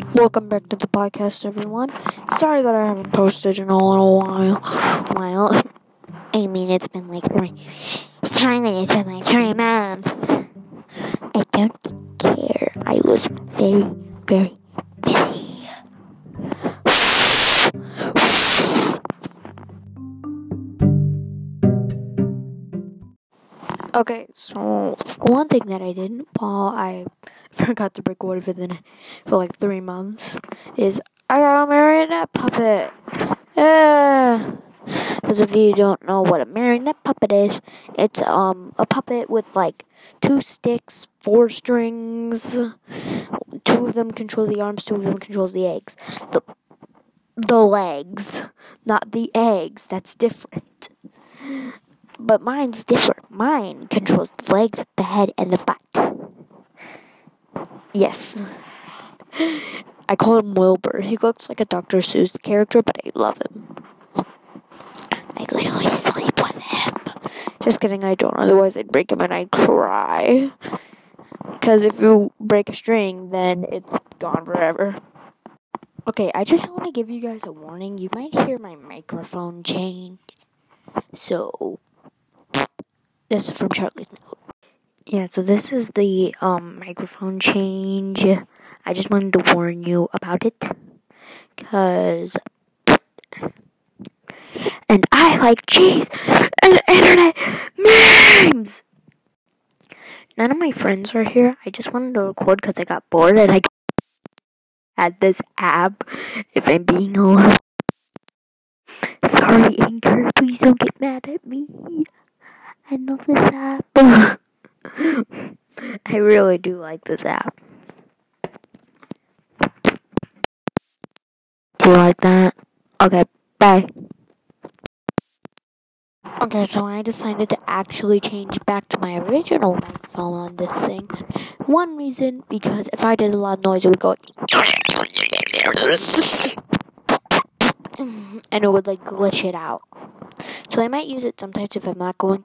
Welcome back to the podcast, everyone. Sorry that I haven't posted in a little while. While I mean, it's been like three. Sorry, it's been like three months. I don't care. I was very, very Okay, so one thing that I didn't, Paul, I forgot to record for the for like three months is I got a marionette puppet. Yeah. Because if you don't know what a marionette puppet is, it's um a puppet with like two sticks, four strings. Two of them control the arms, two of them controls the eggs. The the legs, not the eggs. That's different. But mine's different. Mine controls the legs, the head, and the butt. Yes. I call him Wilbur. He looks like a Dr. Seuss character, but I love him. I literally sleep with him. Just kidding, I don't. Otherwise, I'd break him and I'd cry. Because if you break a string, then it's gone forever. Okay, I just want to give you guys a warning. You might hear my microphone change. So, this is from Charlie's note. Yeah, so this is the um microphone change. I just wanted to warn you about it cuz and I like cheese and internet memes. None of my friends are here. I just wanted to record cuz I got bored and I had this app if I'm being alone. Sorry, Anchor, please don't get mad at me. I love this app. I really do like this app. Do you like that? Okay, bye. Okay, so I decided to actually change back to my original microphone on this thing. One reason, because if I did a lot of noise, it would go. and it would like glitch it out. So I might use it sometimes if I'm not going.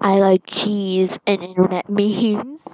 I like cheese and internet memes.